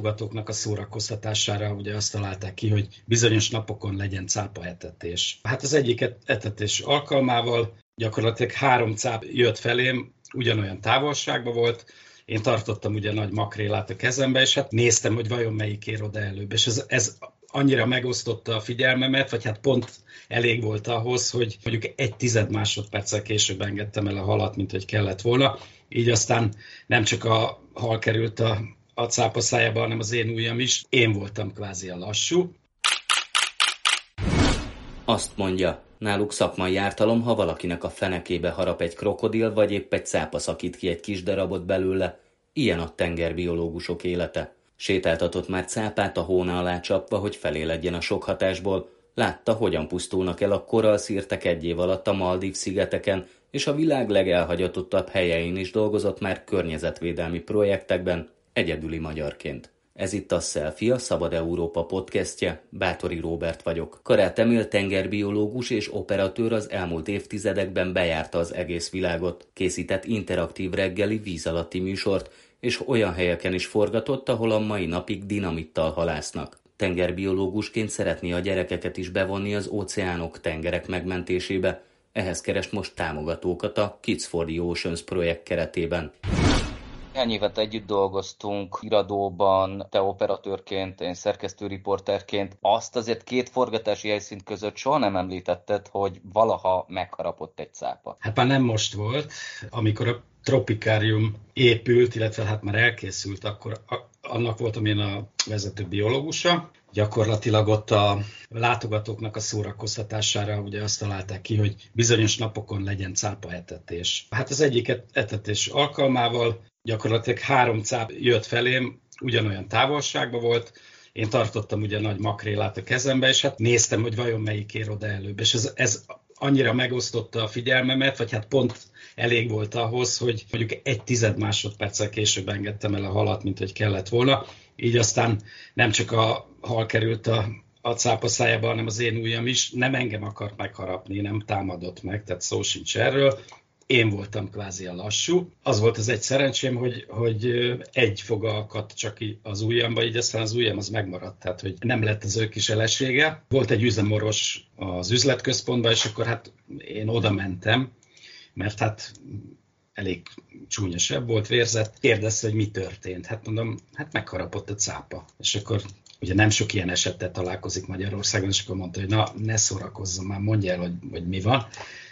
látogatóknak a szórakoztatására ugye azt találták ki, hogy bizonyos napokon legyen cápa etetés. Hát az egyik etetés alkalmával gyakorlatilag három cáp jött felém, ugyanolyan távolságban volt, én tartottam ugye nagy makrélát a kezembe, és hát néztem, hogy vajon melyik ér oda előbb. És ez, ez annyira megosztotta a figyelmemet, vagy hát pont elég volt ahhoz, hogy mondjuk egy tized másodperccel később engedtem el a halat, mint hogy kellett volna. Így aztán nem csak a hal került a, a cápa szájába, hanem az én ujjam is. Én voltam kvázi a lassú. Azt mondja, náluk szakmai ártalom, ha valakinek a fenekébe harap egy krokodil, vagy épp egy cápa szakít ki egy kis darabot belőle. Ilyen a tengerbiológusok élete. Sétáltatott már cápát a hóna alá csapva, hogy feléledjen a sok hatásból, látta, hogyan pusztulnak el a koralszírtek egy év alatt a Maldív szigeteken, és a világ legelhagyatottabb helyein is dolgozott már környezetvédelmi projektekben, egyedüli magyarként. Ez itt a Selfie, a Szabad Európa podcastje, Bátori Róbert vagyok. Karát Emil tengerbiológus és operatőr az elmúlt évtizedekben bejárta az egész világot, készített interaktív reggeli víz alatti műsort, és olyan helyeken is forgatott, ahol a mai napig dinamittal halásznak. Tengerbiológusként szeretné a gyerekeket is bevonni az óceánok, tengerek megmentésébe, ehhez keres most támogatókat a Kids for the Oceans projekt keretében. Néhány évet együtt dolgoztunk iradóban, te operatőrként, én szerkesztőriporterként. Azt azért két forgatási helyszínt között soha nem említetted, hogy valaha megharapott egy cápa. Hát már nem most volt, amikor a tropikárium épült, illetve hát már elkészült, akkor annak voltam én a vezető biológusa. Gyakorlatilag ott a látogatóknak a szórakoztatására ugye azt találták ki, hogy bizonyos napokon legyen cápa etetés. Hát az egyik etetés alkalmával gyakorlatilag három cáp jött felém, ugyanolyan távolságban volt, én tartottam ugye nagy makrélát a kezembe, és hát néztem, hogy vajon melyik ér oda előbb. És ez, ez annyira megosztotta a figyelmemet, vagy hát pont elég volt ahhoz, hogy mondjuk egy tized másodperccel később engedtem el a halat, mint hogy kellett volna. Így aztán nem csak a hal került a, a cápa szájába, hanem az én ujjam is. Nem engem akart megharapni, nem támadott meg, tehát szó sincs erről én voltam kvázi a lassú. Az volt az egy szerencsém, hogy, hogy egy foga akadt csak az ujjamba, így aztán az ujjam az megmaradt, tehát hogy nem lett az ő kis elesége. Volt egy üzemoros az üzletközpontban, és akkor hát én oda mentem, mert hát elég csúnyasabb volt, vérzett. Kérdezte, hogy mi történt. Hát mondom, hát megharapott a cápa. És akkor ugye nem sok ilyen esettel találkozik Magyarországon, és akkor mondta, hogy na, ne szórakozzon már, mondja el, hogy, hogy mi van.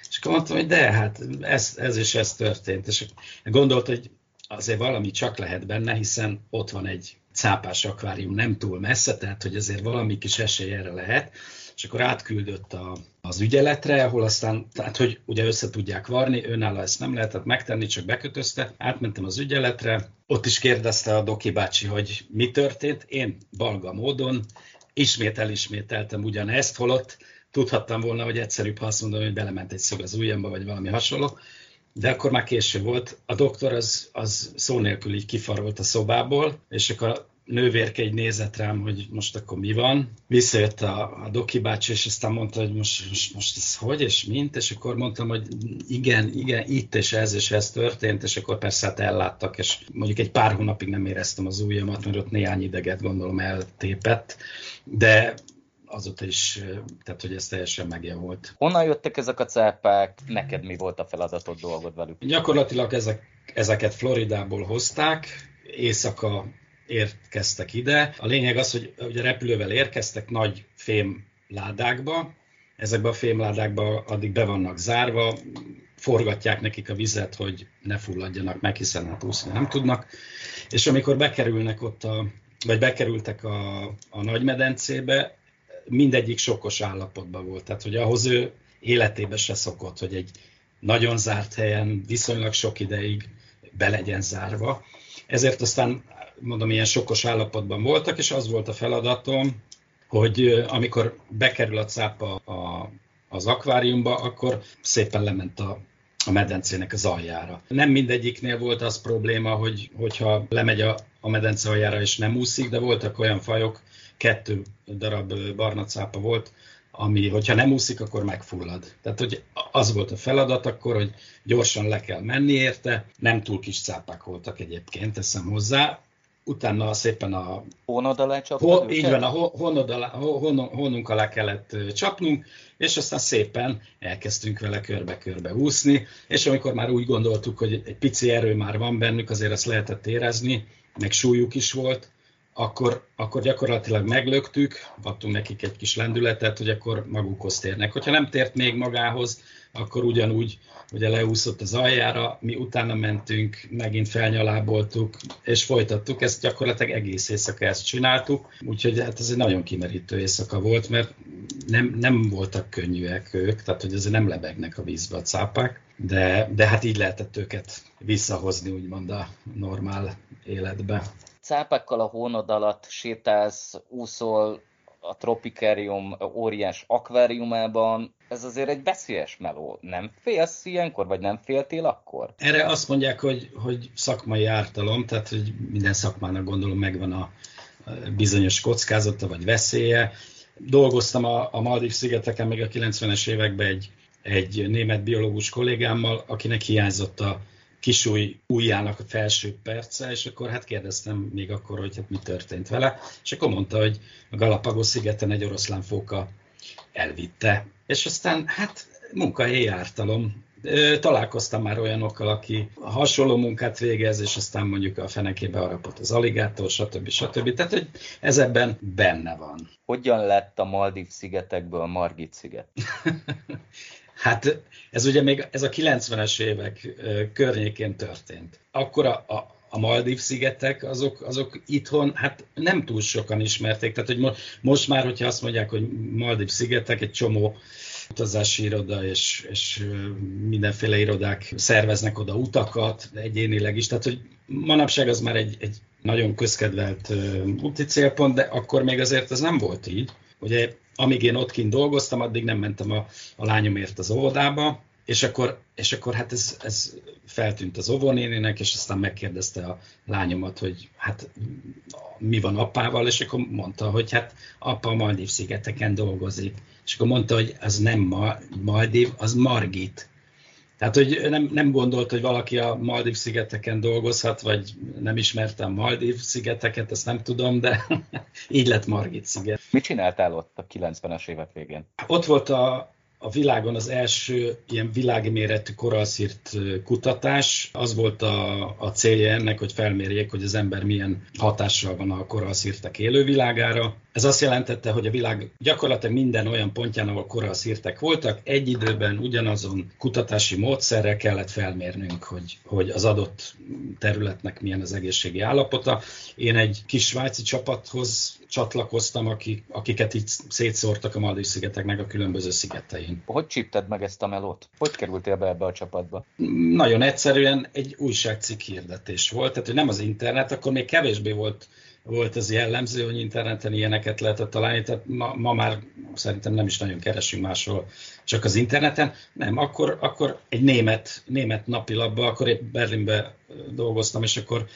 És akkor mondtam, hogy de, hát ez, ez és ez történt. És gondolt, hogy azért valami csak lehet benne, hiszen ott van egy cápás akvárium nem túl messze, tehát hogy azért valami kis esély erre lehet, és akkor átküldött a, az ügyeletre, ahol aztán, tehát hogy ugye össze tudják varni, önálló ezt nem lehetett megtenni, csak bekötözte, átmentem az ügyeletre, ott is kérdezte a Doki bácsi, hogy mi történt, én balga módon ismét elismételtem ugyanezt, holott Tudhattam volna, hogy egyszerűbb, ha azt mondom, hogy belement egy szög az ujjamba, vagy valami hasonló, de akkor már késő volt. A doktor az, az szó nélkül így kifarolt a szobából, és akkor nővérke egy nézett rám, hogy most akkor mi van. Visszajött a, a Doki bácsi, és aztán mondta, hogy most, most, most ez hogy, és mint, és akkor mondtam, hogy igen, igen, itt és ez és ez történt, és akkor persze hát elláttak, és mondjuk egy pár hónapig nem éreztem az ujjamat, mert ott néhány ideget gondolom eltépett, de azóta is, tehát hogy ez teljesen megjavult. Honnan jöttek ezek a cápák? Neked mi volt a feladatod dolgod velük? Gyakorlatilag ezek, ezeket Floridából hozták, éjszaka érkeztek ide. A lényeg az, hogy ugye repülővel érkeztek nagy fém ládákba, ezekbe a fémládákba addig be vannak zárva, forgatják nekik a vizet, hogy ne fulladjanak meg, hiszen hát úszni nem tudnak. És amikor bekerülnek ott a, vagy bekerültek a, a nagymedencébe, mindegyik sokos állapotban volt. Tehát, hogy ahhoz ő életébe se szokott, hogy egy nagyon zárt helyen viszonylag sok ideig be legyen zárva. Ezért aztán mondom, ilyen sokos állapotban voltak, és az volt a feladatom, hogy amikor bekerül a cápa a, az akváriumba, akkor szépen lement a, a medencének az aljára. Nem mindegyiknél volt az probléma, hogy, hogyha lemegy a, a medence aljára és nem úszik, de voltak olyan fajok, kettő darab barna cápa volt, ami, hogyha nem úszik, akkor megfullad. Tehát, hogy az volt a feladat akkor, hogy gyorsan le kell menni érte, nem túl kis cápák voltak egyébként, teszem hozzá, utána szépen a... Hónod alá ho, Így van, a honod alá, hon, honunk alá kellett csapnunk, és aztán szépen elkezdtünk vele körbe-körbe úszni, és amikor már úgy gondoltuk, hogy egy pici erő már van bennük, azért ezt lehetett érezni, meg súlyuk is volt, akkor, akkor gyakorlatilag meglöktük, adtunk nekik egy kis lendületet, hogy akkor magukhoz térnek. Hogyha nem tért még magához, akkor ugyanúgy ugye leúszott az aljára, mi utána mentünk, megint felnyaláboltuk, és folytattuk, ezt gyakorlatilag egész éjszaka ezt csináltuk, úgyhogy hát ez egy nagyon kimerítő éjszaka volt, mert nem, nem voltak könnyűek ők, tehát hogy azért nem lebegnek a vízbe a cápák, de, de hát így lehetett őket visszahozni, úgymond a normál életbe. Cápákkal a hónod alatt sétálsz, úszol a Tropikarium óriás akváriumában, ez azért egy veszélyes meló. Nem félsz ilyenkor, vagy nem féltél akkor? Erre azt mondják, hogy, hogy szakmai ártalom, tehát hogy minden szakmának gondolom megvan a bizonyos kockázata vagy veszélye. Dolgoztam a, a Maldív szigeteken még a 90-es években egy, egy német biológus kollégámmal, akinek hiányzott a kisúj ujjának a felső perce, és akkor hát kérdeztem még akkor, hogy hát mi történt vele, és akkor mondta, hogy a Galapagos szigeten egy oroszlánfóka elvitte. És aztán hát munkahelyi ártalom, találkoztam már olyanokkal, aki hasonló munkát végez, és aztán mondjuk a fenekébe harapott az aligátor, stb. stb. Tehát, hogy ez ebben benne van. Hogyan lett a Maldív szigetekből Margit sziget? Hát ez ugye még ez a 90-es évek környékén történt. Akkor a, a, a Maldív szigetek, azok, azok itthon hát nem túl sokan ismerték. Tehát, hogy mo, most már, hogyha azt mondják, hogy Maldív szigetek, egy csomó utazási iroda és, és mindenféle irodák szerveznek oda utakat, egyénileg is. Tehát, hogy manapság az már egy, egy nagyon közkedvelt úti célpont, de akkor még azért ez nem volt így. Ugye amíg én ott kint dolgoztam, addig nem mentem a, a lányomért az óvodába, és akkor, és akkor hát ez, ez feltűnt az óvónénének, és aztán megkérdezte a lányomat, hogy hát mi van apával, és akkor mondta, hogy hát apa a Maldív szigeteken dolgozik. És akkor mondta, hogy az nem Ma, Maldív, az Margit. Tehát, hogy nem, nem gondolt, hogy valaki a Maldív szigeteken dolgozhat, vagy nem ismerte a Maldív szigeteket, ezt nem tudom, de így lett Margit sziget. Mit csináltál ott a 90-es évek végén? Ott volt a, a világon az első ilyen világméretű koralszírt kutatás. Az volt a, a célja ennek, hogy felmérjék, hogy az ember milyen hatással van a koralszírtek élővilágára. Ez azt jelentette, hogy a világ gyakorlatilag minden olyan pontján, ahol koralszírtek voltak, egy időben ugyanazon kutatási módszerrel kellett felmérnünk, hogy, hogy az adott területnek milyen az egészségi állapota. Én egy kis svájci csapathoz csatlakoztam, akik, akiket így szétszórtak a Maldív-szigeteknek a különböző szigetein. Hogy csípted meg ezt a melót? Hogy kerültél be ebbe a csapatba? Nagyon egyszerűen egy újságcikk hirdetés volt, tehát hogy nem az internet, akkor még kevésbé volt volt ez jellemző, hogy interneten ilyeneket lehetett találni, tehát ma, ma már szerintem nem is nagyon keresünk máshol, csak az interneten. Nem, akkor, akkor egy német, német napilapban, akkor épp Berlinbe dolgoztam, és akkor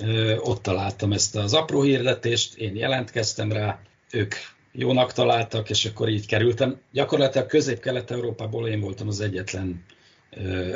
ö, ott találtam ezt az apró hirdetést, én jelentkeztem rá, ők jónak találtak, és akkor így kerültem. Gyakorlatilag Közép-Kelet-Európából én voltam az egyetlen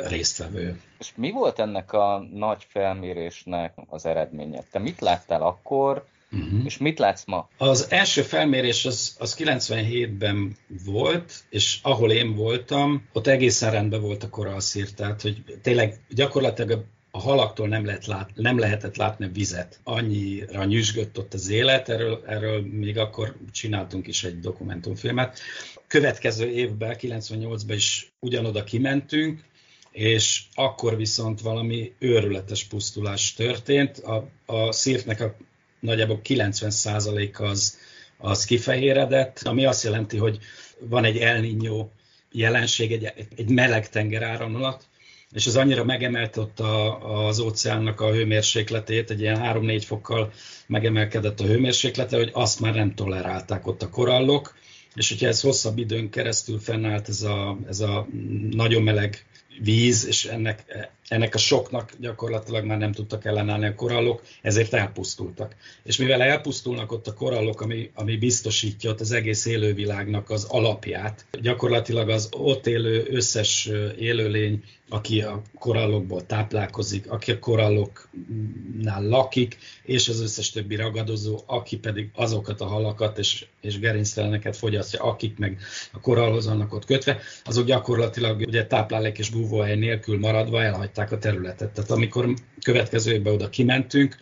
résztvevő. És mi volt ennek a nagy felmérésnek az eredménye? Te mit láttál akkor, Uh-huh. És mit látsz ma? Az első felmérés az, az 97-ben volt, és ahol én voltam, ott egészen rendben volt a koralszír, tehát hogy tényleg gyakorlatilag a halaktól nem, lehet lát, nem lehetett látni a vizet. Annyira nyüzsgött ott az élet, erről, erről még akkor csináltunk is egy dokumentumfilmet. Következő évben, 98-ban is ugyanoda kimentünk, és akkor viszont valami őrületes pusztulás történt. A, a szírtnek a nagyjából 90% az, az kifehéredett, ami azt jelenti, hogy van egy El Niño jelenség, egy, egy meleg tengeráramlat, és ez annyira megemelte ott a, az óceánnak a hőmérsékletét, egy ilyen 3-4 fokkal megemelkedett a hőmérséklete, hogy azt már nem tolerálták ott a korallok, és hogyha ez hosszabb időn keresztül fennállt ez a, ez a nagyon meleg víz, és ennek ennek a soknak gyakorlatilag már nem tudtak ellenállni a korallok, ezért elpusztultak. És mivel elpusztulnak ott a korallok, ami, ami biztosítja ott az egész élővilágnak az alapját, gyakorlatilag az ott élő összes élőlény aki a korallokból táplálkozik, aki a koralloknál lakik, és az összes többi ragadozó, aki pedig azokat a halakat és, és gerincteleneket fogyasztja, akik meg a korallhoz vannak ott kötve, azok gyakorlatilag ugye táplálék és búvóhely nélkül maradva elhagyták a területet. Tehát amikor következő évben oda kimentünk,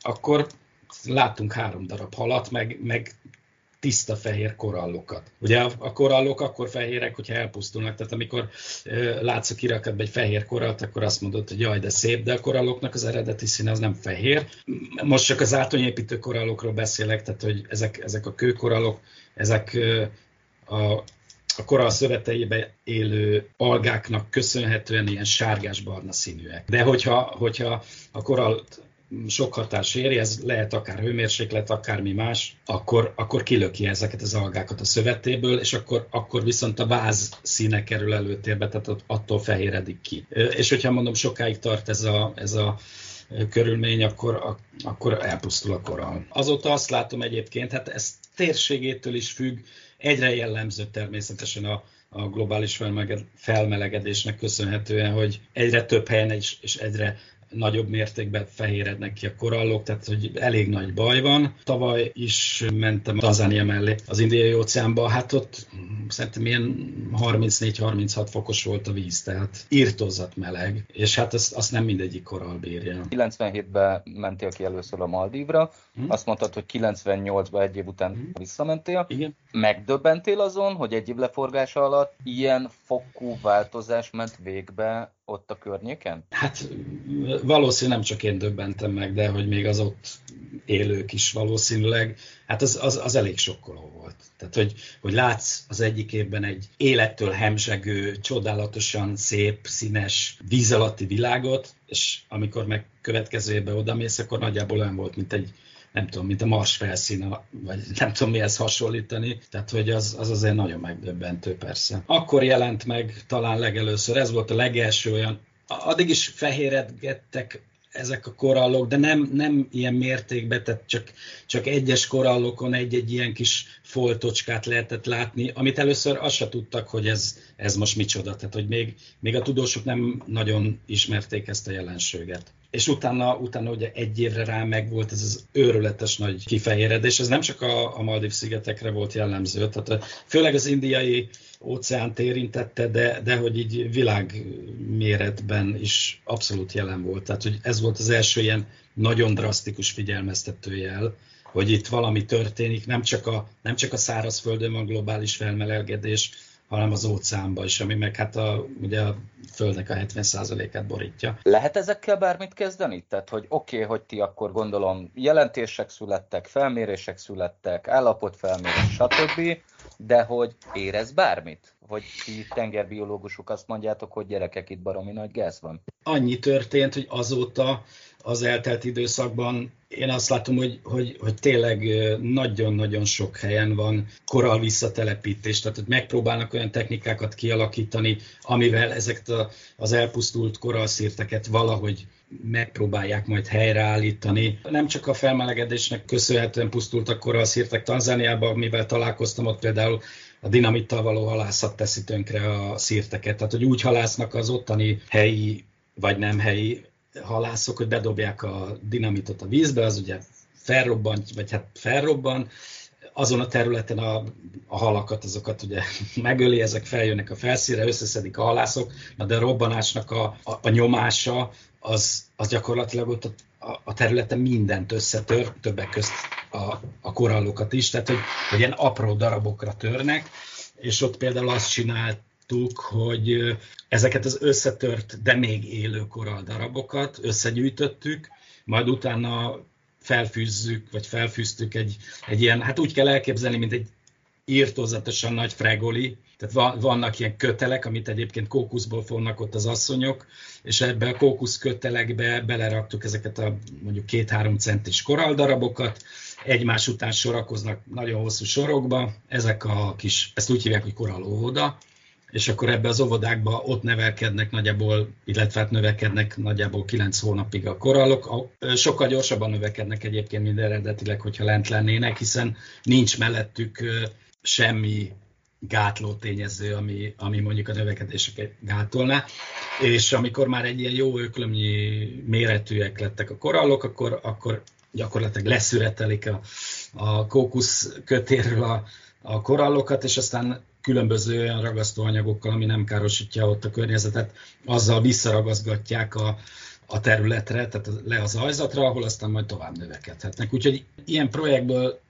akkor láttunk három darab halat, meg, meg tiszta fehér korallokat. Ugye a korallok akkor fehérek, hogyha elpusztulnak, tehát amikor látsz a kirakatban egy fehér korallt, akkor azt mondod, hogy jaj, de szép, de a koralloknak az eredeti színe az nem fehér. Most csak az átonyépítő korallokról beszélek, tehát hogy ezek, ezek a kőkorallok, ezek a, a korall szöveteibe élő algáknak köszönhetően ilyen sárgás-barna színűek. De hogyha, hogyha a korallt sok hatás éri, ez lehet akár hőmérséklet, akármi más, akkor, akkor kilöki ezeket az algákat a szövetéből, és akkor, akkor viszont a váz színe kerül előtérbe, tehát attól fehéredik ki. És hogyha mondom, sokáig tart ez a, ez a körülmény, akkor, akkor elpusztul a korall. Azóta azt látom egyébként, hát ez térségétől is függ, egyre jellemző természetesen a, a globális felmelegedésnek köszönhetően, hogy egyre több helyen és, és egyre nagyobb mértékben fehérednek ki a korallok, tehát hogy elég nagy baj van. Tavaly is mentem Tanzánia mellé az indiai óceánba, hát ott szerintem ilyen 34-36 fokos volt a víz, tehát írtozat meleg, és hát azt, azt nem mindegyik korall bírja. 97-ben mentél ki először a Maldívra, hmm. azt mondtad, hogy 98-ban egy év után hmm. visszamentél. Igen. Megdöbbentél azon, hogy egy év leforgása alatt ilyen fokú változás ment végbe ott a környéken? Hát valószínűleg nem csak én döbbentem meg, de hogy még az ott élők is valószínűleg, hát az, az, az elég sokkoló volt. Tehát, hogy, hogy látsz az egyik évben egy élettől hemzsegő, csodálatosan szép, színes, víz alatti világot, és amikor meg következő évben odamész, akkor nagyjából olyan volt, mint egy nem tudom, mint a Mars felszíne, vagy nem tudom mihez hasonlítani, tehát hogy az, az azért nagyon megdöbbentő persze. Akkor jelent meg talán legelőször, ez volt a legelső olyan, addig is fehéredgettek ezek a korallok, de nem, nem ilyen mértékben, tehát csak, csak egyes korallokon egy-egy ilyen kis foltocskát lehetett látni, amit először azt se tudtak, hogy ez, ez most micsoda, tehát hogy még, még a tudósok nem nagyon ismerték ezt a jelenséget és utána, utána ugye egy évre rá meg volt ez az őrületes nagy kifehéredés. Ez nem csak a, a Maldív szigetekre volt jellemző, tehát főleg az indiai óceánt érintette, de, de hogy így világméretben is abszolút jelen volt. Tehát, hogy ez volt az első ilyen nagyon drasztikus figyelmeztető jel, hogy itt valami történik, nem csak a, nem csak a szárazföldön van globális felmelegedés, hanem az óceánba is, ami meg hát a, ugye a Földnek a 70%-át borítja. Lehet ezekkel bármit kezdeni? Tehát, hogy oké, okay, hogy ti akkor gondolom jelentések születtek, felmérések születtek, állapotfelmérés, stb., de hogy érez bármit? Hogy ti tengerbiológusok azt mondjátok, hogy gyerekek, itt baromi nagy gáz van? Annyi történt, hogy azóta az eltelt időszakban én azt látom, hogy, hogy, hogy tényleg nagyon-nagyon sok helyen van koral visszatelepítés, tehát hogy megpróbálnak olyan technikákat kialakítani, amivel ezeket a, az elpusztult koralszírteket valahogy megpróbálják majd helyreállítani. Nem csak a felmelegedésnek köszönhetően pusztultak koralszírtek Tanzániában, mivel találkoztam ott például a dinamittal való halászat teszi tönkre a szírteket. Tehát, hogy úgy halásznak az ottani helyi vagy nem helyi halászok, hogy bedobják a dinamitot a vízbe, az ugye felrobban, vagy hát felrobban, azon a területen a, a halakat, azokat ugye megöli, ezek feljönnek a felszínre, összeszedik a halászok, de a robbanásnak a, a, a nyomása az, az gyakorlatilag ott a, a területen mindent összetör, többek közt a, a korallokat is, tehát hogy, hogy ilyen apró darabokra törnek, és ott például azt csinált, láttuk, hogy ezeket az összetört, de még élő koraldarabokat összegyűjtöttük, majd utána felfűzzük, vagy felfűztük egy, egy ilyen, hát úgy kell elképzelni, mint egy írtózatosan nagy fregoli, tehát vannak ilyen kötelek, amit egyébként kókuszból fognak ott az asszonyok, és ebbe a kókusz kötelekbe beleraktuk ezeket a mondjuk két-három centis koraldarabokat, egymás után sorakoznak nagyon hosszú sorokba, ezek a kis, ezt úgy hívják, hogy korallóvoda, és akkor ebbe az óvodákba ott nevelkednek nagyjából, illetve hát növekednek nagyjából 9 hónapig a korallok. Sokkal gyorsabban növekednek egyébként, mint eredetileg, hogyha lent lennének, hiszen nincs mellettük semmi gátló tényező, ami, ami mondjuk a növekedéseket gátolná. És amikor már egy ilyen jó öklömnyi méretűek lettek a korallok, akkor, akkor gyakorlatilag leszüretelik a, a kókusz kötérről a, a korallokat, és aztán különböző olyan ragasztóanyagokkal, ami nem károsítja ott a környezetet, azzal visszaragazgatják a, a területre, tehát le az ajzatra, ahol aztán majd tovább növekedhetnek. Úgyhogy ilyen projektből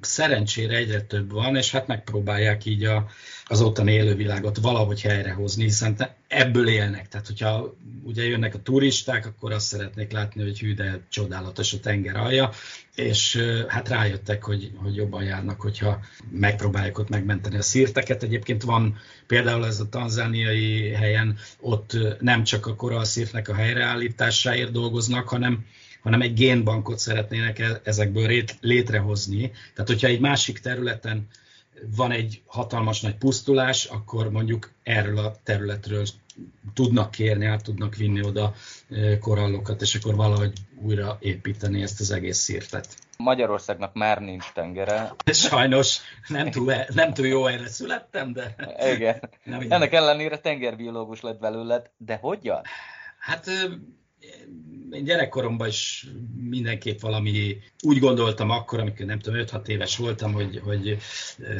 szerencsére egyre több van, és hát megpróbálják így a, az ottani élővilágot valahogy helyrehozni, hiszen ebből élnek. Tehát, hogyha ugye jönnek a turisták, akkor azt szeretnék látni, hogy hű, de csodálatos a tenger alja, és hát rájöttek, hogy, hogy jobban járnak, hogyha megpróbálják ott megmenteni a szírteket. Egyébként van például ez a tanzániai helyen, ott nem csak a koralszírtnek a helyreállításáért dolgoznak, hanem hanem egy génbankot szeretnének e- ezekből létrehozni. Tehát, hogyha egy másik területen van egy hatalmas nagy pusztulás, akkor mondjuk erről a területről tudnak kérni, át tudnak vinni oda e, korallokat, és akkor valahogy újra építeni ezt az egész szírtet. Magyarországnak már nincs tengere. Sajnos nem túl, nem túl jó erre születtem, de... Igen. Nem Ennek ellenére tengerbiológus lett belőled, de hogyan? Hát én gyerekkoromban is mindenképp valami, úgy gondoltam akkor, amikor nem tudom, 5-6 éves voltam, hogy, hogy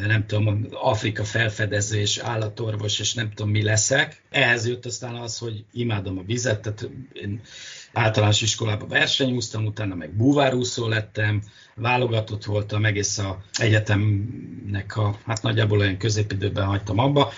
nem tudom, Afrika felfedező és állatorvos, és nem tudom, mi leszek. Ehhez jött aztán az, hogy imádom a vizet, tehát én általános iskolában versenyúztam, utána meg búvárúszó lettem, válogatott voltam, egész a egyetemnek a, hát nagyjából olyan középidőben hagytam abba,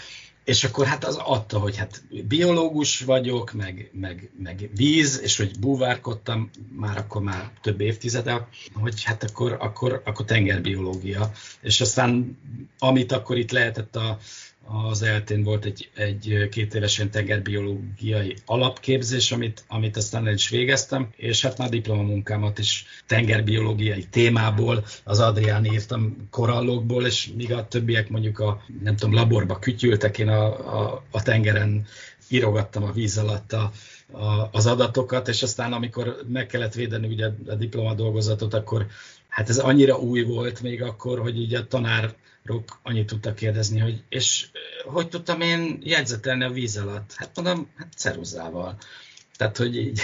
és akkor hát az adta, hogy hát biológus vagyok, meg, meg, meg víz, és hogy búvárkodtam már akkor már több évtizede, hogy hát akkor, akkor, akkor tengerbiológia. És aztán amit akkor itt lehetett a, az eltén volt egy, egy két évesen tengerbiológiai alapképzés, amit, amit aztán el is végeztem, és hát már diplomamunkámat is tengerbiológiai témából, az Adrián írtam korallokból, és míg a többiek mondjuk a, nem tudom, laborba kütyültek, én a, a, a tengeren írogattam a víz alatt a, a, az adatokat, és aztán amikor meg kellett védeni ugye a diplomadolgozatot, akkor hát ez annyira új volt még akkor, hogy ugye a tanár Rok annyit tudta kérdezni, hogy és hogy tudtam én jegyzetelni a víz alatt? Hát mondom, hát ceruzával. Tehát, hogy így.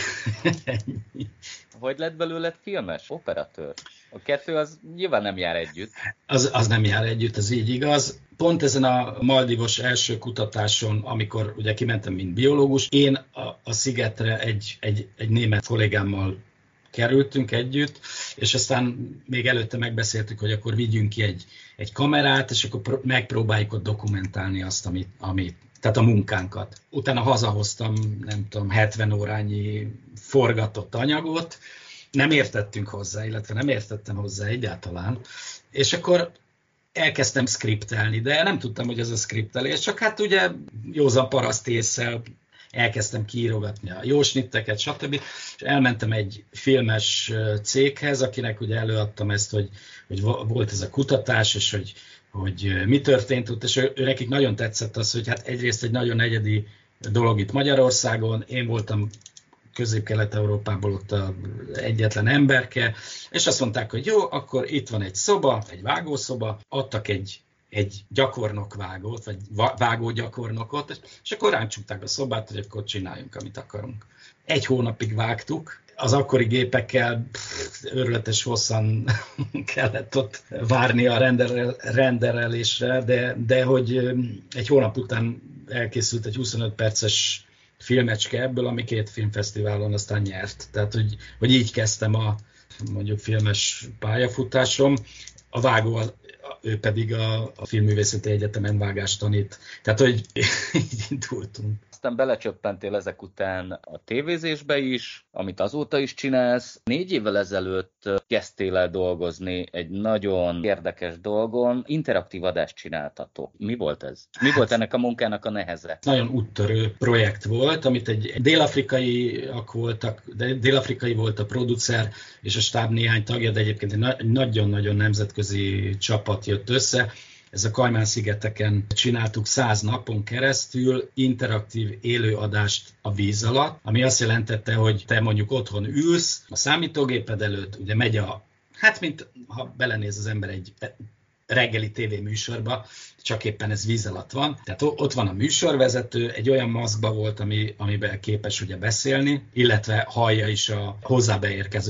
hogy lett belőle filmes, operatőr? A kettő az nyilván nem jár együtt. Az, az nem jár együtt, az így igaz. Pont ezen a Maldivos első kutatáson, amikor ugye kimentem, mint biológus, én a, a szigetre egy, egy, egy német kollégámmal kerültünk együtt, és aztán még előtte megbeszéltük, hogy akkor vigyünk ki egy, egy kamerát, és akkor megpróbáljuk ott dokumentálni azt, amit, amit tehát a munkánkat. Utána hazahoztam, nem tudom, 70 órányi forgatott anyagot, nem értettünk hozzá, illetve nem értettem hozzá egyáltalán, és akkor elkezdtem skriptelni, de nem tudtam, hogy ez a skriptelés, csak hát ugye józan paraszt észre elkezdtem kiírogatni a jó snitteket, stb. És elmentem egy filmes céghez, akinek ugye előadtam ezt, hogy, hogy volt ez a kutatás, és hogy, hogy mi történt ott, és ő, ő nekik nagyon tetszett az, hogy hát egyrészt egy nagyon egyedi dolog itt Magyarországon, én voltam közép-kelet-európából ott a egyetlen emberke, és azt mondták, hogy jó, akkor itt van egy szoba, egy vágószoba, adtak egy egy gyakornokvágót, vagy vágó gyakornokot, és akkor ránk csukták a szobát, hogy akkor csináljunk, amit akarunk. Egy hónapig vágtuk, az akkori gépekkel pff, őrületes hosszan kellett ott várni a renderel, renderelésre, de, de hogy egy hónap után elkészült egy 25 perces filmecske ebből, ami két filmfesztiválon aztán nyert. Tehát, hogy, hogy így kezdtem a mondjuk filmes pályafutásom. A vágó ő pedig a, a Filmművészeti Egyetemen vágást tanít. Tehát, hogy így indultunk aztán belecsöppentél ezek után a tévézésbe is, amit azóta is csinálsz. Négy évvel ezelőtt kezdtél el dolgozni egy nagyon érdekes dolgon, interaktív adást csináltató. Mi volt ez? Mi volt ennek a munkának a neheze? Nagyon úttörő projekt volt, amit egy dél-afrikaiak voltak, de dél-afrikai volt a producer és a stáb néhány tagja, de egyébként egy nagyon-nagyon nemzetközi csapat jött össze, ez a Kajmán-szigeteken csináltuk száz napon keresztül interaktív élőadást a víz alatt, ami azt jelentette, hogy te mondjuk otthon ülsz a számítógéped előtt, ugye megy a Hát, mint ha belenéz az ember egy reggeli tévéműsorba, csak éppen ez víz alatt van. Tehát ott van a műsorvezető, egy olyan maszkba volt, ami, amiben képes ugye beszélni, illetve hallja is a hozzá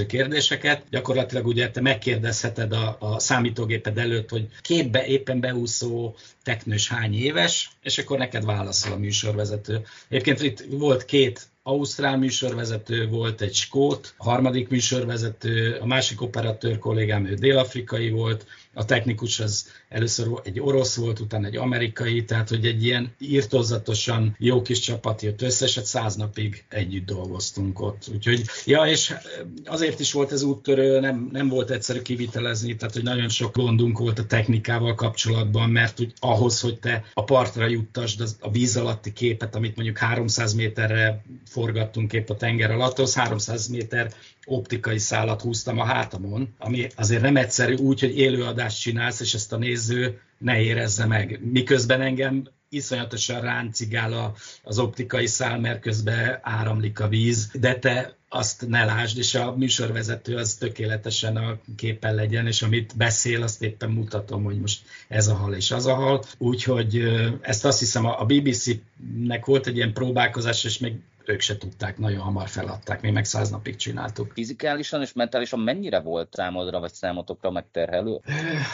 kérdéseket. Gyakorlatilag ugye te megkérdezheted a, a számítógéped előtt, hogy képbe éppen beúszó teknős hány éves, és akkor neked válaszol a műsorvezető. Egyébként itt volt két ausztrál műsorvezető volt, egy skót, a harmadik műsorvezető, a másik operatőr kollégám, ő dél-afrikai volt, a technikus az először egy orosz volt, utána egy amerikai, tehát hogy egy ilyen írtozatosan jó kis csapat jött össze, és egy száz napig együtt dolgoztunk ott. Úgyhogy, ja, és azért is volt ez úttörő, nem, nem volt egyszerű kivitelezni, tehát hogy nagyon sok gondunk volt a technikával kapcsolatban, mert úgy ahhoz, hogy te a partra juttasd a víz alatti képet, amit mondjuk 300 méterre forgattunk épp a tenger alatt, az 300 méter optikai szálat húztam a hátamon, ami azért nem egyszerű úgy, hogy élőadást csinálsz, és ezt a néző ne érezze meg. Miközben engem iszonyatosan ráncigál az optikai szál, mert közben áramlik a víz, de te azt ne lásd, és a műsorvezető az tökéletesen a képen legyen, és amit beszél, azt éppen mutatom, hogy most ez a hal és az a hal. Úgyhogy ezt azt hiszem a BBC-nek volt egy ilyen próbálkozás, és még ők se tudták, nagyon hamar feladták, mi meg száz napig csináltuk. Fizikálisan és mentálisan mennyire volt számodra vagy számotokra megterhelő?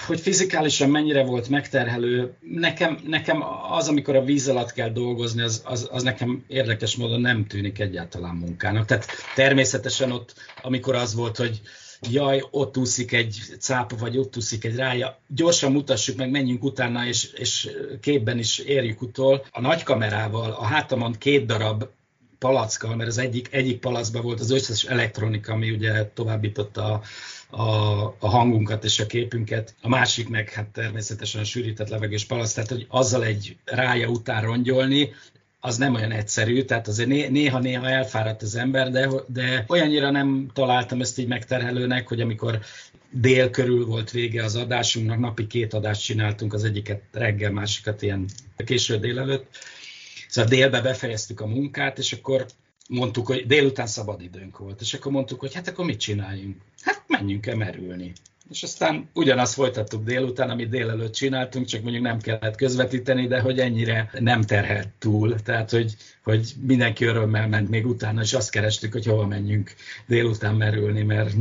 Hogy fizikálisan mennyire volt megterhelő, nekem, nekem az, amikor a víz alatt kell dolgozni, az, az, az nekem érdekes módon nem tűnik egyáltalán munkának. Tehát természetesen ott, amikor az volt, hogy jaj, ott úszik egy cápa, vagy ott úszik egy rája, gyorsan mutassuk meg, menjünk utána, és, és képben is érjük utol. A nagy kamerával, a hátamon két darab palackkal, mert az egyik, egyik palacban volt az összes elektronika, ami ugye továbbította a, a, a hangunkat és a képünket, a másik meg hát természetesen a sűrített levegős palac, tehát hogy azzal egy rája után rongyolni, az nem olyan egyszerű, tehát azért néha-néha elfáradt az ember, de, de olyannyira nem találtam ezt így megterhelőnek, hogy amikor dél körül volt vége az adásunknak, napi két adást csináltunk, az egyiket reggel, másikat ilyen késő délelőtt, Szóval délbe befejeztük a munkát, és akkor mondtuk, hogy délután szabadidőnk volt, és akkor mondtuk, hogy hát akkor mit csináljunk? Hát menjünk el merülni. És aztán ugyanazt folytattuk délután, amit délelőtt csináltunk, csak mondjuk nem kellett közvetíteni, de hogy ennyire nem terhelt túl. Tehát, hogy, hogy mindenki örömmel ment még utána, és azt kerestük, hogy hova menjünk délután merülni, mert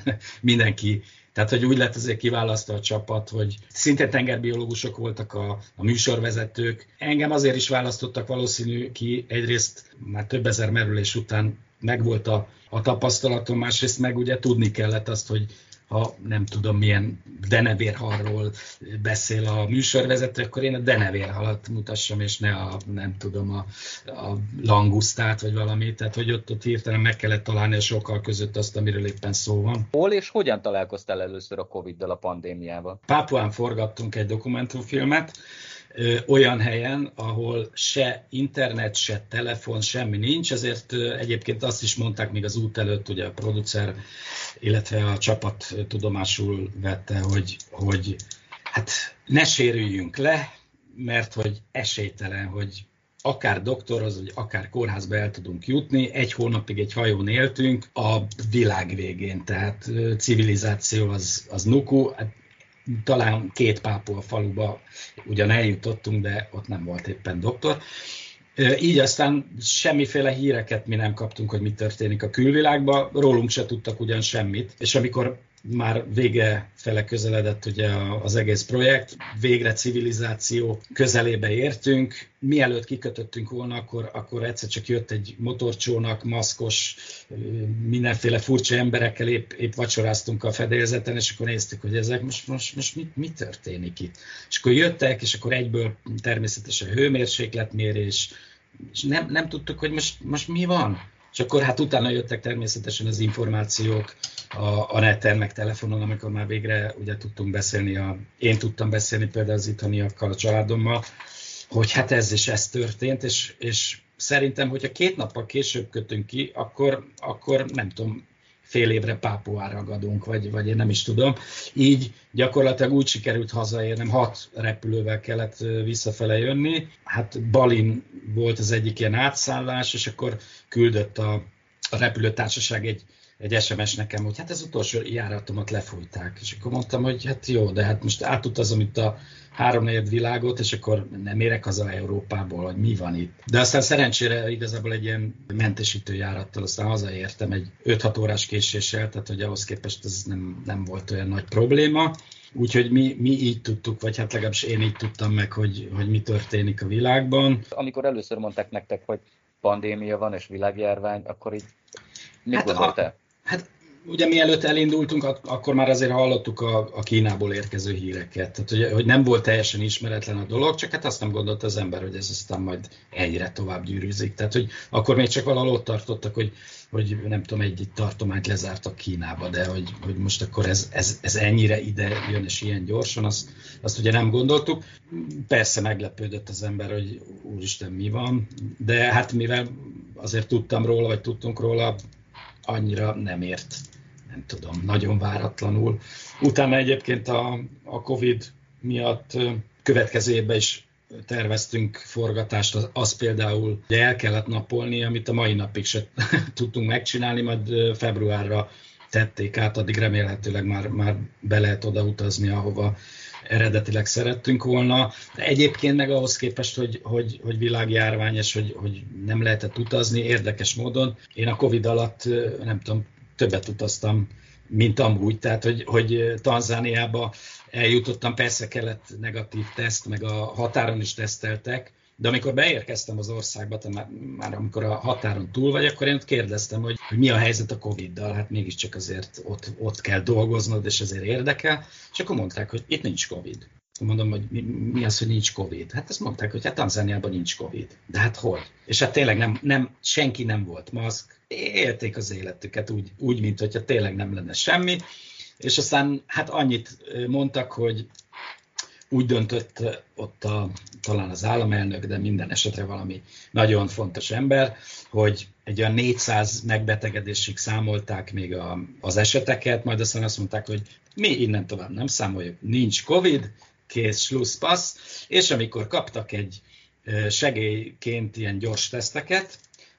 mindenki tehát, hogy úgy lett azért kiválasztva a csapat, hogy szinte tengerbiológusok voltak a, a műsorvezetők. Engem azért is választottak valószínű ki, egyrészt már több ezer merülés után megvolt a, a tapasztalatom, másrészt meg ugye tudni kellett azt, hogy ha nem tudom milyen denevérhalról beszél a műsorvezető, akkor én a denevérhalat mutassam, és ne a, nem tudom, a, a langusztát, vagy valamit. Tehát, hogy ott, ott hirtelen meg kellett találni a sokkal között azt, amiről éppen szó van. Hol és hogyan találkoztál először a Covid-dal, a pandémiával? Pápuán forgattunk egy dokumentumfilmet, olyan helyen, ahol se internet, se telefon, semmi nincs, ezért egyébként azt is mondták még az út előtt, ugye a producer, illetve a csapat tudomásul vette, hogy, hogy hát ne sérüljünk le, mert hogy esélytelen, hogy akár doktorhoz, vagy akár kórházba el tudunk jutni. Egy hónapig egy hajón éltünk a világ végén, tehát civilizáció az, az nuku, hát talán két pápol faluba ugyan eljutottunk, de ott nem volt éppen doktor. Így aztán semmiféle híreket mi nem kaptunk, hogy mi történik a külvilágban, rólunk se tudtak ugyan semmit, és amikor már vége fele közeledett ugye az egész projekt, végre civilizáció közelébe értünk. Mielőtt kikötöttünk volna, akkor, akkor egyszer csak jött egy motorcsónak, maszkos, mindenféle furcsa emberekkel, épp, épp vacsoráztunk a fedélzeten, és akkor néztük, hogy ezek most, most, most mi, mi történik itt. És akkor jöttek, és akkor egyből természetesen hőmérsékletmérés, és nem, nem tudtuk, hogy most, most mi van és akkor hát utána jöttek természetesen az információk a, a neten, meg telefonon, amikor már végre ugye tudtunk beszélni, a, én tudtam beszélni például az itthoniakkal, a családommal, hogy hát ez és ez történt, és, és szerintem, hogyha két nappal később kötünk ki, akkor, akkor nem tudom, fél évre Pápuára ragadunk, vagy, vagy én nem is tudom. Így gyakorlatilag úgy sikerült hazaérnem, hat repülővel kellett visszafele jönni. Hát Balin volt az egyik ilyen átszállás, és akkor küldött a, a repülőtársaság egy egy SMS nekem, hogy hát az utolsó járatomat lefújták. És akkor mondtam, hogy hát jó, de hát most átutazom itt a háromnegyed világot, és akkor nem érek haza Európából, hogy mi van itt. De aztán szerencsére igazából egy ilyen mentesítő járattal aztán hazaértem egy 5-6 órás késéssel, tehát hogy ahhoz képest ez nem, nem volt olyan nagy probléma. Úgyhogy mi, mi így tudtuk, vagy hát legalábbis én így tudtam meg, hogy, hogy mi történik a világban. Amikor először mondták nektek, hogy pandémia van és világjárvány, akkor így mit hát gondoltál? Hát ugye mielőtt elindultunk, akkor már azért hallottuk a, a Kínából érkező híreket. Tehát, hogy, hogy nem volt teljesen ismeretlen a dolog, csak hát azt nem gondolta az ember, hogy ez aztán majd egyre tovább gyűrűzik. Tehát, hogy akkor még csak valahol ott tartottak, hogy, hogy nem tudom, egy tartományt lezártak Kínába, de hogy, hogy most akkor ez, ez, ez ennyire ide jön és ilyen gyorsan, azt, azt ugye nem gondoltuk. Persze meglepődött az ember, hogy úristen, mi van, de hát mivel azért tudtam róla, vagy tudtunk róla, annyira nem ért, nem tudom, nagyon váratlanul. Utána egyébként a, a Covid miatt következő évben is terveztünk forgatást, az, az például el kellett napolni, amit a mai napig se tudtunk megcsinálni, majd februárra tették át, addig remélhetőleg már, már be lehet oda utazni, ahova eredetileg szerettünk volna. De egyébként meg ahhoz képest, hogy, hogy, hogy világjárvány, és hogy, hogy nem lehetett utazni, érdekes módon. Én a Covid alatt, nem tudom, többet utaztam, mint amúgy, tehát hogy, hogy Tanzániába eljutottam, persze kellett negatív teszt, meg a határon is teszteltek, de amikor beérkeztem az országba, már, már amikor a határon túl vagy, akkor én ott kérdeztem, hogy, hogy mi a helyzet a Covid-dal, hát mégiscsak azért ott, ott kell dolgoznod, és ezért érdekel. És akkor mondták, hogy itt nincs Covid. Mondom, hogy mi, mi az, hogy nincs Covid? Hát azt mondták, hogy hát Tanzániában nincs Covid. De hát hogy? És hát tényleg nem, nem, senki nem volt maszk, élték az életüket úgy, úgy mint hogyha tényleg nem lenne semmi. És aztán hát annyit mondtak, hogy úgy döntött ott a, talán az államelnök, de minden esetre valami nagyon fontos ember, hogy egy olyan 400 megbetegedésig számolták még a, az eseteket, majd aztán azt mondták, hogy mi innen tovább nem számoljuk, nincs Covid, kész, slusszpassz, és amikor kaptak egy segélyként ilyen gyors teszteket,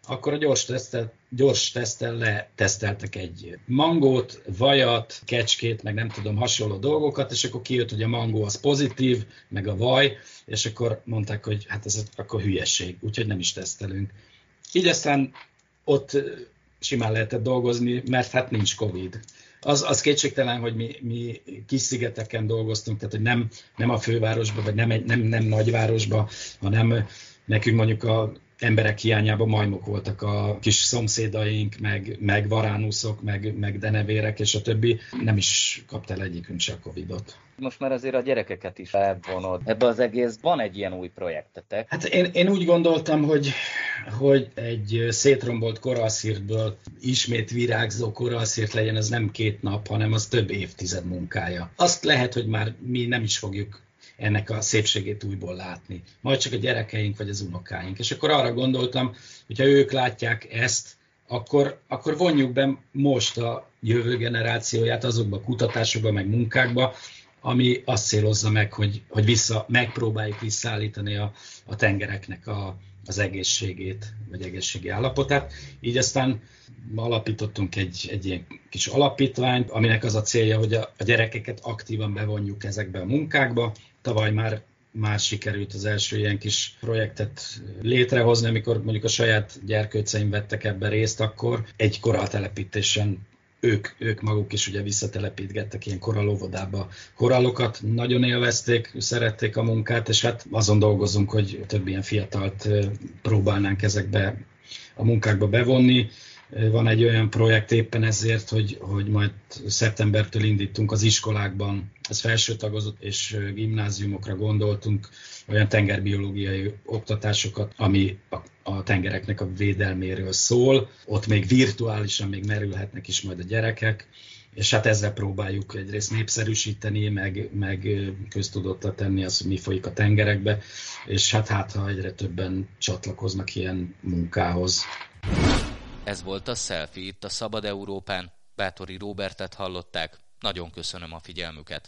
akkor a gyors tesztel, gyors tesztel leteszteltek egy mangót, vajat, kecskét, meg nem tudom, hasonló dolgokat, és akkor kijött, hogy a mangó az pozitív, meg a vaj, és akkor mondták, hogy hát ez akkor hülyeség, úgyhogy nem is tesztelünk. Így aztán ott simán lehetett dolgozni, mert hát nincs Covid. Az, az kétségtelen, hogy mi, mi kis szigeteken dolgoztunk, tehát hogy nem, nem a fővárosban, vagy nem, nem, nem nagyvárosban, hanem nekünk mondjuk a emberek hiányában majmok voltak a kis szomszédaink, meg, meg varánuszok, meg, meg denevérek, és a többi. Nem is kapta el egyikünk se a Covid-ot. Most már azért a gyerekeket is elvonod. Ebbe az egész van egy ilyen új projektetek. Hát én, én úgy gondoltam, hogy, hogy egy szétrombolt koralszírtből ismét virágzó koralszírt legyen, ez nem két nap, hanem az több évtized munkája. Azt lehet, hogy már mi nem is fogjuk ennek a szépségét újból látni. Majd csak a gyerekeink vagy az unokáink. És akkor arra gondoltam, hogyha ők látják ezt, akkor, akkor vonjuk be most a jövő generációját azokba a kutatásokba, meg munkákba, ami azt célozza meg, hogy, hogy vissza, megpróbáljuk visszaállítani a, a tengereknek a, az egészségét, vagy egészségi állapotát. Így aztán alapítottunk egy, egy ilyen kis alapítványt, aminek az a célja, hogy a, a gyerekeket aktívan bevonjuk ezekbe a munkákba, Tavaly már már sikerült az első ilyen kis projektet létrehozni, amikor mondjuk a saját gyerkőceim vettek ebben részt, akkor egy koraltelepítésen ők, ők maguk is ugye visszatelepítgettek ilyen koralóvodába korallokat, nagyon élvezték, szerették a munkát, és hát azon dolgozunk, hogy több ilyen fiatalt próbálnánk ezekbe a munkákba bevonni. Van egy olyan projekt éppen ezért, hogy, hogy majd szeptembertől indítunk az iskolákban, ez felső tagozott és gimnáziumokra gondoltunk, olyan tengerbiológiai oktatásokat, ami a, tengereknek a védelméről szól. Ott még virtuálisan még merülhetnek is majd a gyerekek, és hát ezzel próbáljuk egyrészt népszerűsíteni, meg, meg köztudottat tenni azt, hogy mi folyik a tengerekbe, és hát hát, ha egyre többen csatlakoznak ilyen munkához. Ez volt a Selfie itt a Szabad Európán, Bátori Róbertet hallották, nagyon köszönöm a figyelmüket.